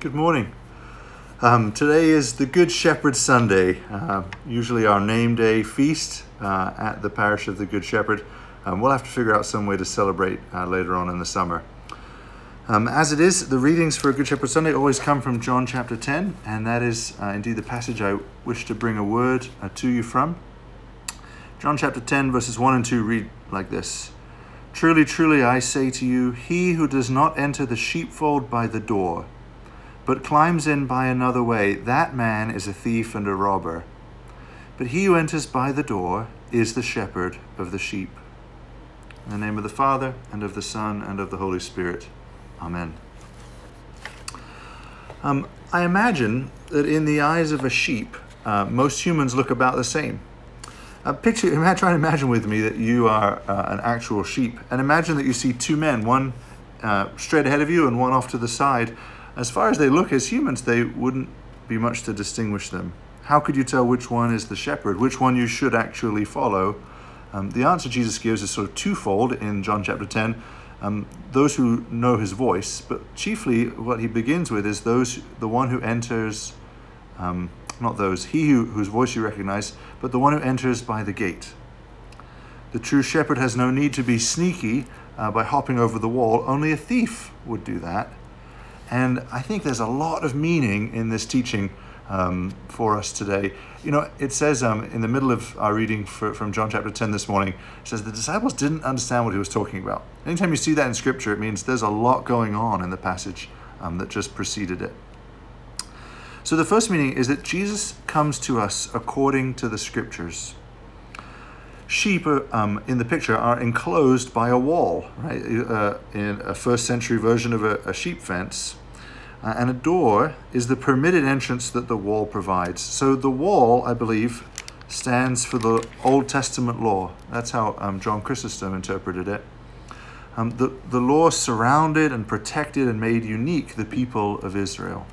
Good morning. Um, today is the Good Shepherd Sunday, uh, usually our name day feast uh, at the parish of the Good Shepherd. Um, we'll have to figure out some way to celebrate uh, later on in the summer. Um, as it is, the readings for Good Shepherd Sunday always come from John chapter 10, and that is uh, indeed the passage I wish to bring a word uh, to you from. John chapter 10, verses 1 and 2 read like this Truly, truly, I say to you, he who does not enter the sheepfold by the door, but climbs in by another way, that man is a thief and a robber. But he who enters by the door is the shepherd of the sheep. In the name of the Father, and of the Son, and of the Holy Spirit. Amen. Um, I imagine that in the eyes of a sheep, uh, most humans look about the same. Uh, picture, try and imagine with me that you are uh, an actual sheep, and imagine that you see two men, one uh, straight ahead of you and one off to the side as far as they look as humans, they wouldn't be much to distinguish them. How could you tell which one is the shepherd, which one you should actually follow? Um, the answer Jesus gives is sort of twofold in John chapter 10. Um, those who know his voice, but chiefly what he begins with is those, the one who enters, um, not those, he who, whose voice you recognize, but the one who enters by the gate. The true shepherd has no need to be sneaky uh, by hopping over the wall, only a thief would do that. And I think there's a lot of meaning in this teaching um, for us today. You know, it says um, in the middle of our reading for, from John chapter 10 this morning, it says the disciples didn't understand what he was talking about. Anytime you see that in scripture, it means there's a lot going on in the passage um, that just preceded it. So the first meaning is that Jesus comes to us according to the scriptures. Sheep um, in the picture are enclosed by a wall, right? Uh, in a first century version of a, a sheep fence, uh, and a door is the permitted entrance that the wall provides. So the wall, I believe, stands for the Old Testament law. That's how um, John Chrysostom interpreted it. Um, the, the law surrounded and protected and made unique the people of Israel.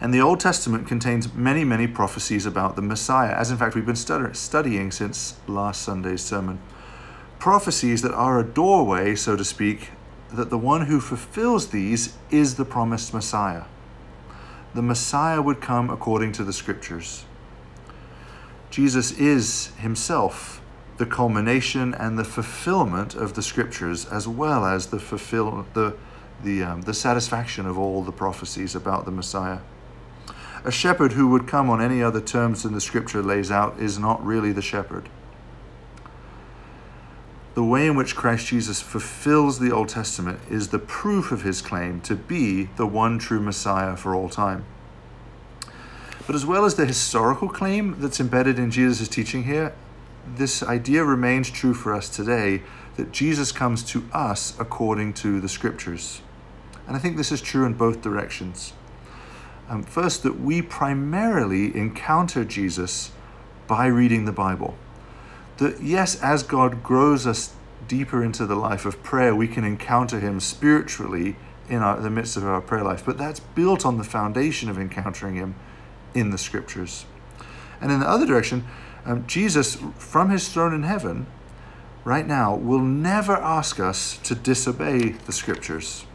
And the Old Testament contains many, many prophecies about the Messiah, as in fact we've been stud- studying since last Sunday's sermon. Prophecies that are a doorway, so to speak, that the one who fulfills these is the promised Messiah. The Messiah would come according to the Scriptures. Jesus is himself the culmination and the fulfillment of the Scriptures, as well as the fulfill the the um, the satisfaction of all the prophecies about the Messiah. A shepherd who would come on any other terms than the Scripture lays out is not really the shepherd the way in which Christ Jesus fulfills the Old Testament is the proof of his claim to be the one true Messiah for all time. But as well as the historical claim that's embedded in Jesus' teaching here, this idea remains true for us today that Jesus comes to us according to the scriptures. And I think this is true in both directions. Um, first, that we primarily encounter Jesus by reading the Bible that yes, as God grows us deeper into the life of prayer, we can encounter Him spiritually in our, the midst of our prayer life. But that's built on the foundation of encountering Him in the Scriptures. And in the other direction, um, Jesus, from His throne in heaven, right now, will never ask us to disobey the Scriptures.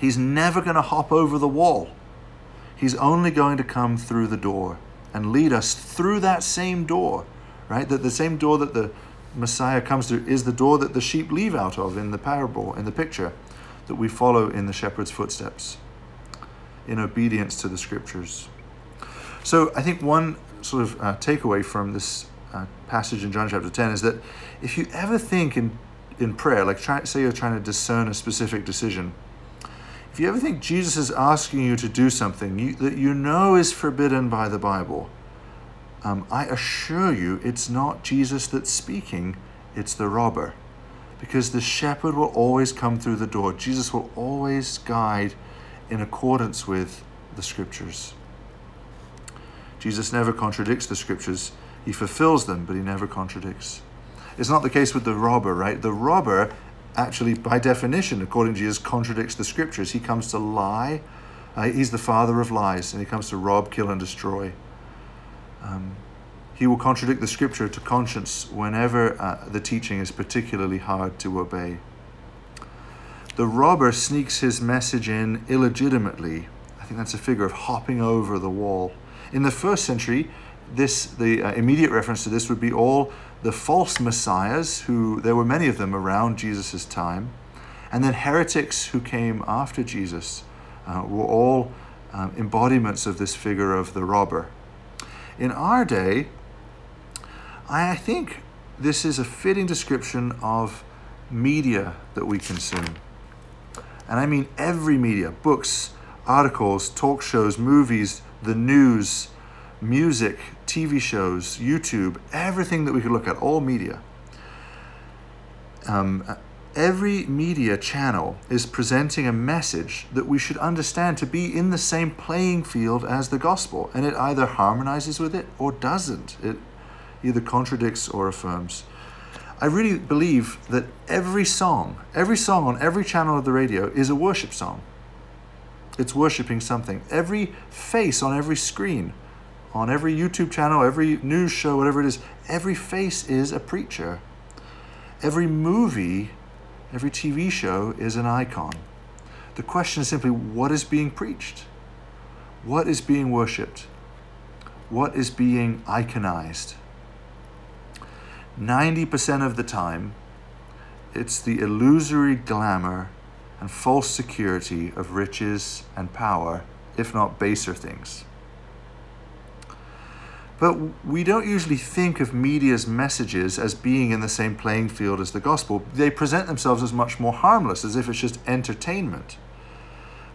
He's never going to hop over the wall. He's only going to come through the door and lead us through that same door right? That the same door that the Messiah comes through is the door that the sheep leave out of in the parable, in the picture, that we follow in the shepherd's footsteps in obedience to the scriptures. So I think one sort of uh, takeaway from this uh, passage in John chapter 10 is that if you ever think in, in prayer, like try, say you're trying to discern a specific decision, if you ever think Jesus is asking you to do something you, that you know is forbidden by the Bible, um, I assure you, it's not Jesus that's speaking, it's the robber. Because the shepherd will always come through the door. Jesus will always guide in accordance with the scriptures. Jesus never contradicts the scriptures. He fulfills them, but he never contradicts. It's not the case with the robber, right? The robber, actually, by definition, according to Jesus, contradicts the scriptures. He comes to lie. Uh, he's the father of lies, and he comes to rob, kill, and destroy. Um, he will contradict the scripture to conscience whenever uh, the teaching is particularly hard to obey. The robber sneaks his message in illegitimately. I think that's a figure of hopping over the wall. In the first century, this the uh, immediate reference to this would be all the false messiahs, who there were many of them around Jesus' time, and then heretics who came after Jesus uh, were all um, embodiments of this figure of the robber. In our day, I think this is a fitting description of media that we consume. And I mean every media books, articles, talk shows, movies, the news, music, TV shows, YouTube, everything that we could look at, all media. Um, every media channel is presenting a message that we should understand to be in the same playing field as the gospel, and it either harmonizes with it or doesn't. It either contradicts or affirms. I really believe that every song, every song on every channel of the radio is a worship song. It's worshiping something. Every face on every screen, on every YouTube channel, every news show, whatever it is, every face is a preacher. Every movie, every TV show is an icon. The question is simply what is being preached? What is being worshipped? What is being iconized? 90% of the time, it's the illusory glamour and false security of riches and power, if not baser things. But we don't usually think of media's messages as being in the same playing field as the gospel. They present themselves as much more harmless, as if it's just entertainment.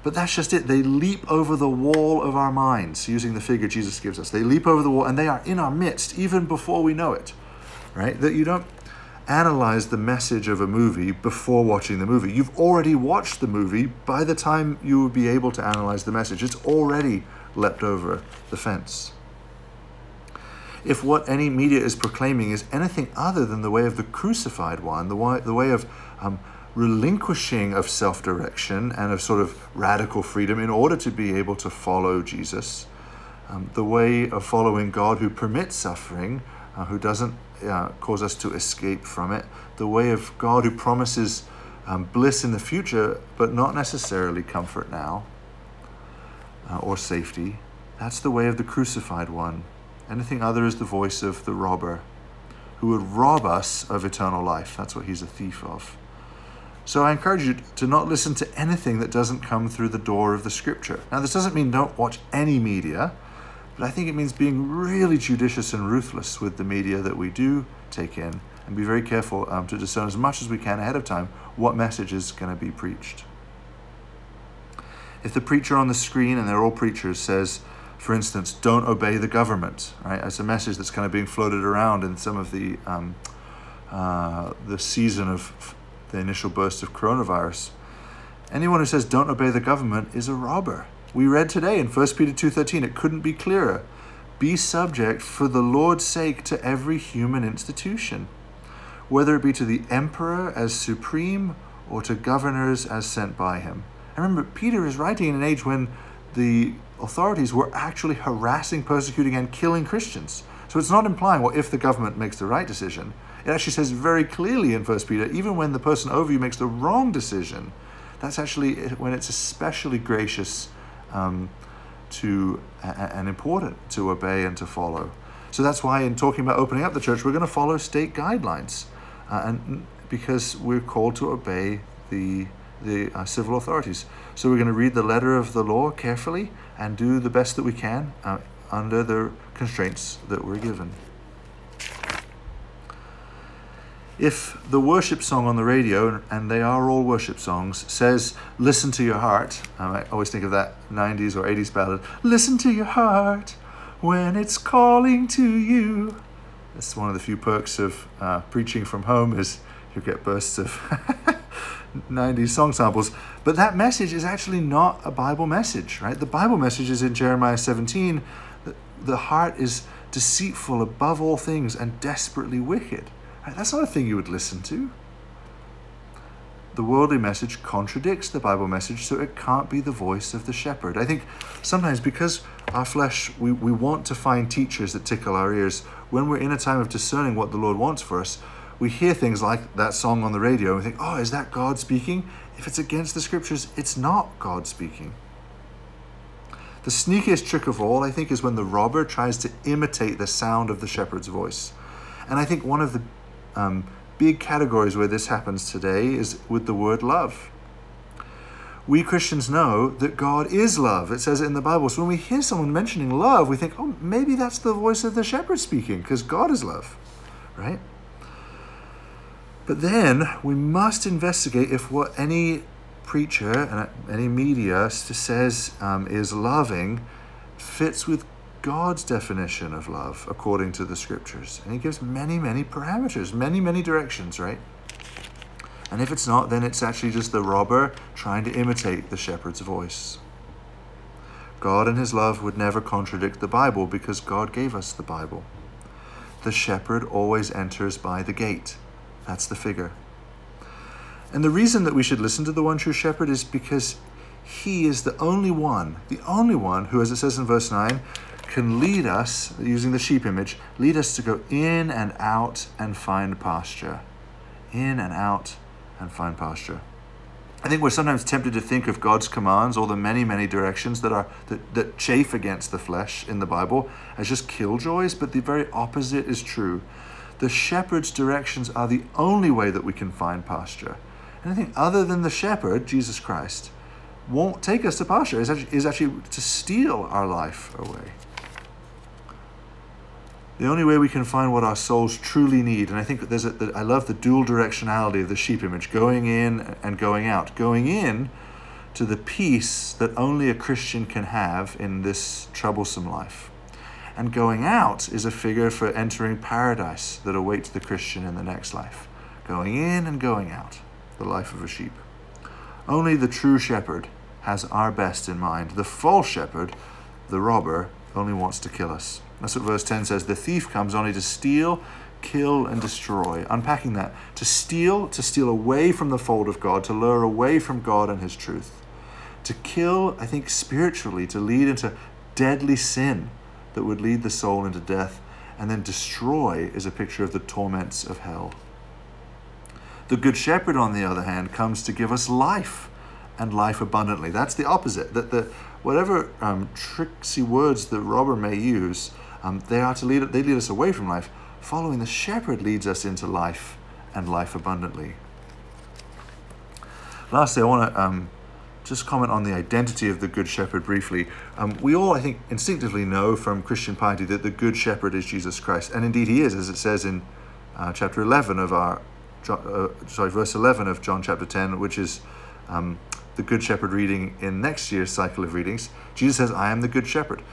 But that's just it. They leap over the wall of our minds, using the figure Jesus gives us. They leap over the wall and they are in our midst even before we know it right? That you don't analyze the message of a movie before watching the movie. You've already watched the movie by the time you will be able to analyze the message. It's already leapt over the fence. If what any media is proclaiming is anything other than the way of the crucified one, the way, the way of um, relinquishing of self direction and of sort of radical freedom in order to be able to follow Jesus, um, the way of following God who permits suffering, uh, who doesn't uh, cause us to escape from it, the way of God who promises um, bliss in the future, but not necessarily comfort now uh, or safety. That's the way of the crucified one. Anything other is the voice of the robber who would rob us of eternal life. That's what he's a thief of. So I encourage you to not listen to anything that doesn't come through the door of the scripture. Now, this doesn't mean don't watch any media. But I think it means being really judicious and ruthless with the media that we do take in and be very careful um, to discern as much as we can ahead of time what message is going to be preached. If the preacher on the screen, and they're all preachers, says, for instance, don't obey the government, right? As a message that's kind of being floated around in some of the um, uh, the season of the initial burst of coronavirus. Anyone who says don't obey the government is a robber. We read today in 1 Peter 2:13, it couldn't be clearer. Be subject for the Lord's sake to every human institution, whether it be to the emperor as supreme or to governors as sent by him. I remember, Peter is writing in an age when the authorities were actually harassing, persecuting, and killing Christians. So it's not implying, well, if the government makes the right decision. It actually says very clearly in 1 Peter, even when the person over you makes the wrong decision, that's actually when it's especially gracious um, to and important to obey and to follow. So that's why, in talking about opening up the church, we're going to follow state guidelines, uh, and because we're called to obey the the uh, civil authorities. So we're going to read the letter of the law carefully and do the best that we can uh, under the constraints that we're given if the worship song on the radio, and they are all worship songs, says, Listen to your heart, I always think of that 90s or 80s ballad, Listen to your heart when it's calling to you. That's one of the few perks of uh, preaching from home is you get bursts of 90s song samples. But that message is actually not a Bible message, right? The Bible message is in Jeremiah 17. The heart is deceitful above all things and desperately wicked. That's not a thing you would listen to. the worldly message contradicts the Bible message, so it can't be the voice of the shepherd. I think sometimes because our flesh, we, we want to find teachers that tickle our ears, when we're in a time of discerning what the Lord wants for us, we hear things like that song on the radio and we think, oh, is that God speaking? If it's against the scriptures, it's not God speaking. The sneakiest trick of all, I think, is when the robber tries to imitate the sound of the shepherd's voice. And I think one of the um, big categories where this happens today is with the word love. We Christians know that God is love. It says it in the Bible. So when we hear someone mentioning love, we think, oh, maybe that's the voice of the shepherd speaking, because God is love, right? But then we must investigate if what any preacher and any media says um, is loving fits with God's definition of love according to the scriptures. And he gives many, many parameters, many, many directions, right? And if it's not, then it's actually just the robber trying to imitate the shepherd's voice. God and his love would never contradict the Bible because God gave us the Bible. The shepherd always enters by the gate. That's the figure. And the reason that we should listen to the one true shepherd is because he is the only one, the only one who, as it says in verse 9, can lead us, using the sheep image, lead us to go in and out and find pasture. In and out and find pasture. I think we're sometimes tempted to think of God's commands, all the many, many directions that are that, that chafe against the flesh in the Bible, as just killjoys, but the very opposite is true the shepherd's directions are the only way that we can find pasture. Anything other than the shepherd, Jesus Christ, won't take us to pasture, is actually, is actually to steal our life away. The only way we can find what our souls truly need, and I think there's a, I love the dual directionality of the sheep image, going in and going out. Going in to the peace that only a Christian can have in this troublesome life and going out is a figure for entering paradise that awaits the Christian in the next life. Going in and going out, the life of a sheep. Only the true shepherd has our best in mind. The false shepherd, the robber, only wants to kill us. That's what verse 10 says. The thief comes only to steal, kill, and destroy. Unpacking that. To steal, to steal away from the fold of God, to lure away from God and His truth. To kill, I think spiritually, to lead into deadly sin that would lead the soul into death, and then destroy is a picture of the torments of hell. The Good Shepherd, on the other hand, comes to give us life and life abundantly. That's the opposite. That the whatever um, tricksy words the robber may use, um, they are to lead they lead us away from life. Following the shepherd leads us into life and life abundantly. Lastly, I want to um, just comment on the identity of the Good Shepherd briefly. Um, we all, I think, instinctively know from Christian piety that the Good Shepherd is Jesus Christ, and indeed he is, as it says in uh, chapter 11 of our, uh, sorry, verse 11 of John chapter 10, which is um, the Good Shepherd reading in next year's cycle of readings. Jesus says, I am the Good Shepherd.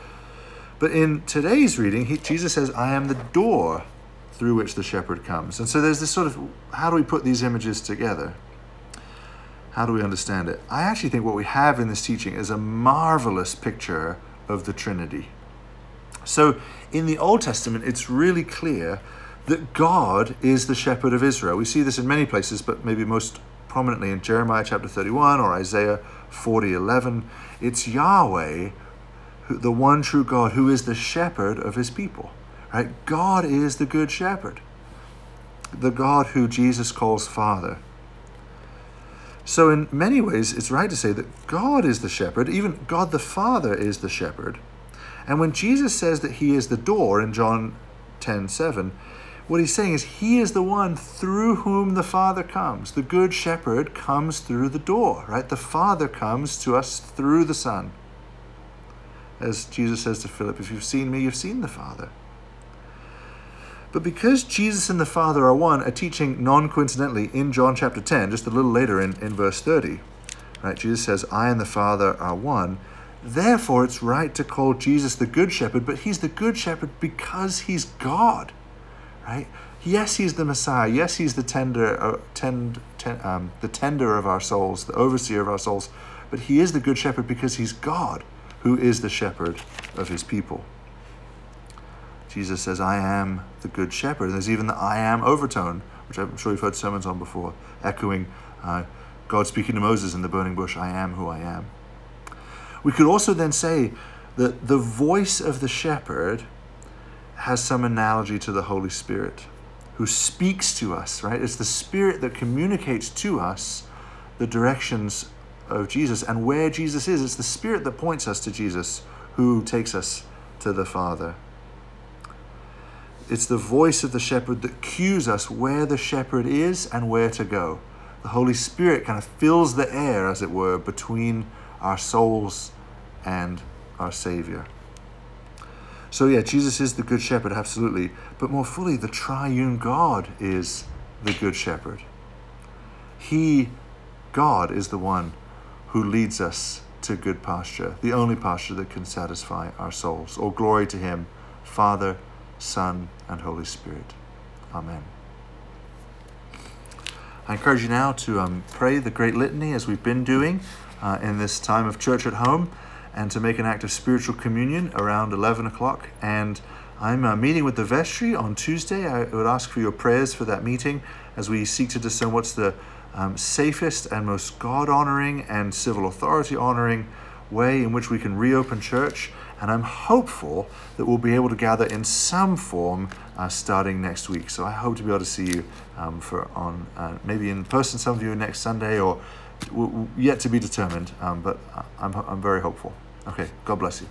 But in today's reading, he, Jesus says, I am the door through which the shepherd comes. And so there's this sort of how do we put these images together? How do we understand it? I actually think what we have in this teaching is a marvelous picture of the Trinity. So, in the Old Testament, it's really clear that God is the shepherd of Israel. We see this in many places, but maybe most prominently in Jeremiah chapter 31 or Isaiah 40 11. It's Yahweh, the one true God, who is the shepherd of his people. Right? God is the good shepherd, the God who Jesus calls Father. So, in many ways, it's right to say that God is the shepherd, even God the Father is the shepherd. And when Jesus says that he is the door in John 10 7, what he's saying is he is the one through whom the Father comes. The good shepherd comes through the door, right? The Father comes to us through the Son. As Jesus says to Philip, if you've seen me, you've seen the Father. But because Jesus and the Father are one, a teaching non coincidentally in John chapter 10, just a little later in, in verse 30, right? Jesus says, I and the Father are one. Therefore, it's right to call Jesus the Good Shepherd, but he's the Good Shepherd because he's God, right? Yes, he's the Messiah. Yes, he's the tender, uh, tend, ten, um, the tender of our souls, the overseer of our souls. But he is the Good Shepherd because he's God, who is the shepherd of his people. Jesus says, I am the good shepherd. There's even the I am overtone, which I'm sure you've heard sermons on before, echoing uh, God speaking to Moses in the burning bush, I am who I am. We could also then say that the voice of the shepherd has some analogy to the Holy Spirit who speaks to us, right? It's the Spirit that communicates to us the directions of Jesus and where Jesus is. It's the Spirit that points us to Jesus who takes us to the Father. It's the voice of the shepherd that cues us where the shepherd is and where to go. The Holy Spirit kind of fills the air, as it were, between our souls and our Savior. So, yeah, Jesus is the Good Shepherd, absolutely. But more fully, the triune God is the Good Shepherd. He, God, is the one who leads us to good pasture, the only pasture that can satisfy our souls. All glory to Him, Father, Son, and Holy Spirit. Amen. I encourage you now to um, pray the Great Litany as we've been doing uh, in this time of church at home and to make an act of spiritual communion around 11 o'clock. And I'm uh, meeting with the vestry on Tuesday. I would ask for your prayers for that meeting as we seek to discern what's the um, safest and most God honoring and civil authority honoring way in which we can reopen church. And I'm hopeful that we'll be able to gather in some form uh, starting next week. So I hope to be able to see you um, for on uh, maybe in person, some of you next Sunday, or yet to be determined. Um, but I'm, I'm very hopeful. Okay, God bless you.